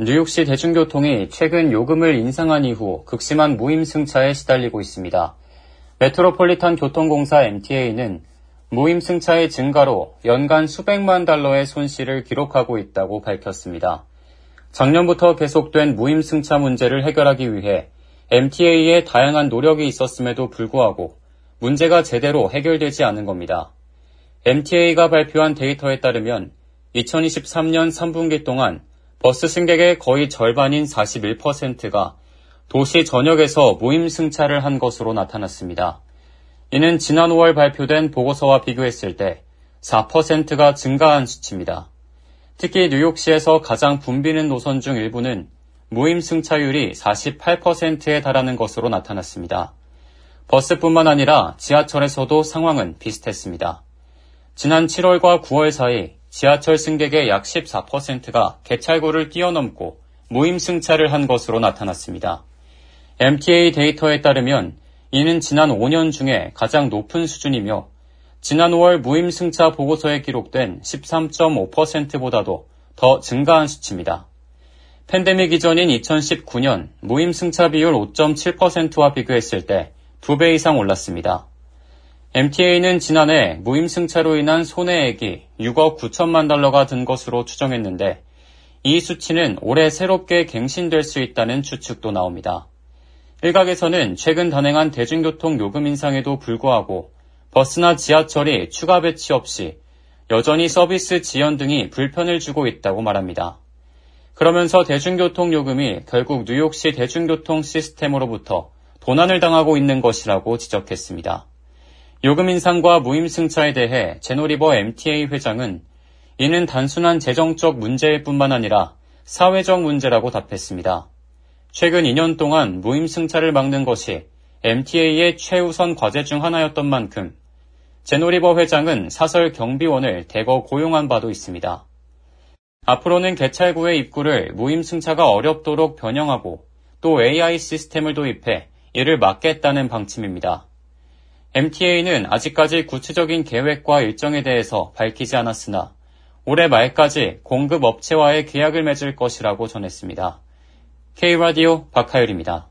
뉴욕시 대중교통이 최근 요금을 인상한 이후 극심한 무임승차에 시달리고 있습니다. 메트로폴리탄 교통공사 MTA는 무임승차의 증가로 연간 수백만 달러의 손실을 기록하고 있다고 밝혔습니다. 작년부터 계속된 무임승차 문제를 해결하기 위해 MTA의 다양한 노력이 있었음에도 불구하고 문제가 제대로 해결되지 않은 겁니다. MTA가 발표한 데이터에 따르면 2023년 3분기 동안 버스 승객의 거의 절반인 41%가 도시 전역에서 무임 승차를 한 것으로 나타났습니다. 이는 지난 5월 발표된 보고서와 비교했을 때 4%가 증가한 수치입니다. 특히 뉴욕시에서 가장 붐비는 노선 중 일부는 무임 승차율이 48%에 달하는 것으로 나타났습니다. 버스뿐만 아니라 지하철에서도 상황은 비슷했습니다. 지난 7월과 9월 사이 지하철 승객의 약 14%가 개찰구를 뛰어넘고 무임 승차를 한 것으로 나타났습니다. MTA 데이터에 따르면 이는 지난 5년 중에 가장 높은 수준이며 지난 5월 무임 승차 보고서에 기록된 13.5%보다도 더 증가한 수치입니다. 팬데믹 이전인 2019년 무임 승차 비율 5.7%와 비교했을 때 2배 이상 올랐습니다. MTA는 지난해 무임승차로 인한 손해액이 6억 9천만 달러가 든 것으로 추정했는데 이 수치는 올해 새롭게 갱신될 수 있다는 추측도 나옵니다. 일각에서는 최근 단행한 대중교통 요금 인상에도 불구하고 버스나 지하철이 추가 배치 없이 여전히 서비스 지연 등이 불편을 주고 있다고 말합니다. 그러면서 대중교통 요금이 결국 뉴욕시 대중교통 시스템으로부터 도난을 당하고 있는 것이라고 지적했습니다. 요금 인상과 무임승차에 대해 제노리버 MTA 회장은 이는 단순한 재정적 문제일 뿐만 아니라 사회적 문제라고 답했습니다. 최근 2년 동안 무임승차를 막는 것이 MTA의 최우선 과제 중 하나였던 만큼 제노리버 회장은 사설 경비원을 대거 고용한 바도 있습니다. 앞으로는 개찰구의 입구를 무임승차가 어렵도록 변형하고 또 AI 시스템을 도입해 이를 막겠다는 방침입니다. MTA는 아직까지 구체적인 계획과 일정에 대해서 밝히지 않았으나 올해 말까지 공급 업체와의 계약을 맺을 것이라고 전했습니다. K라디오 박하율입니다.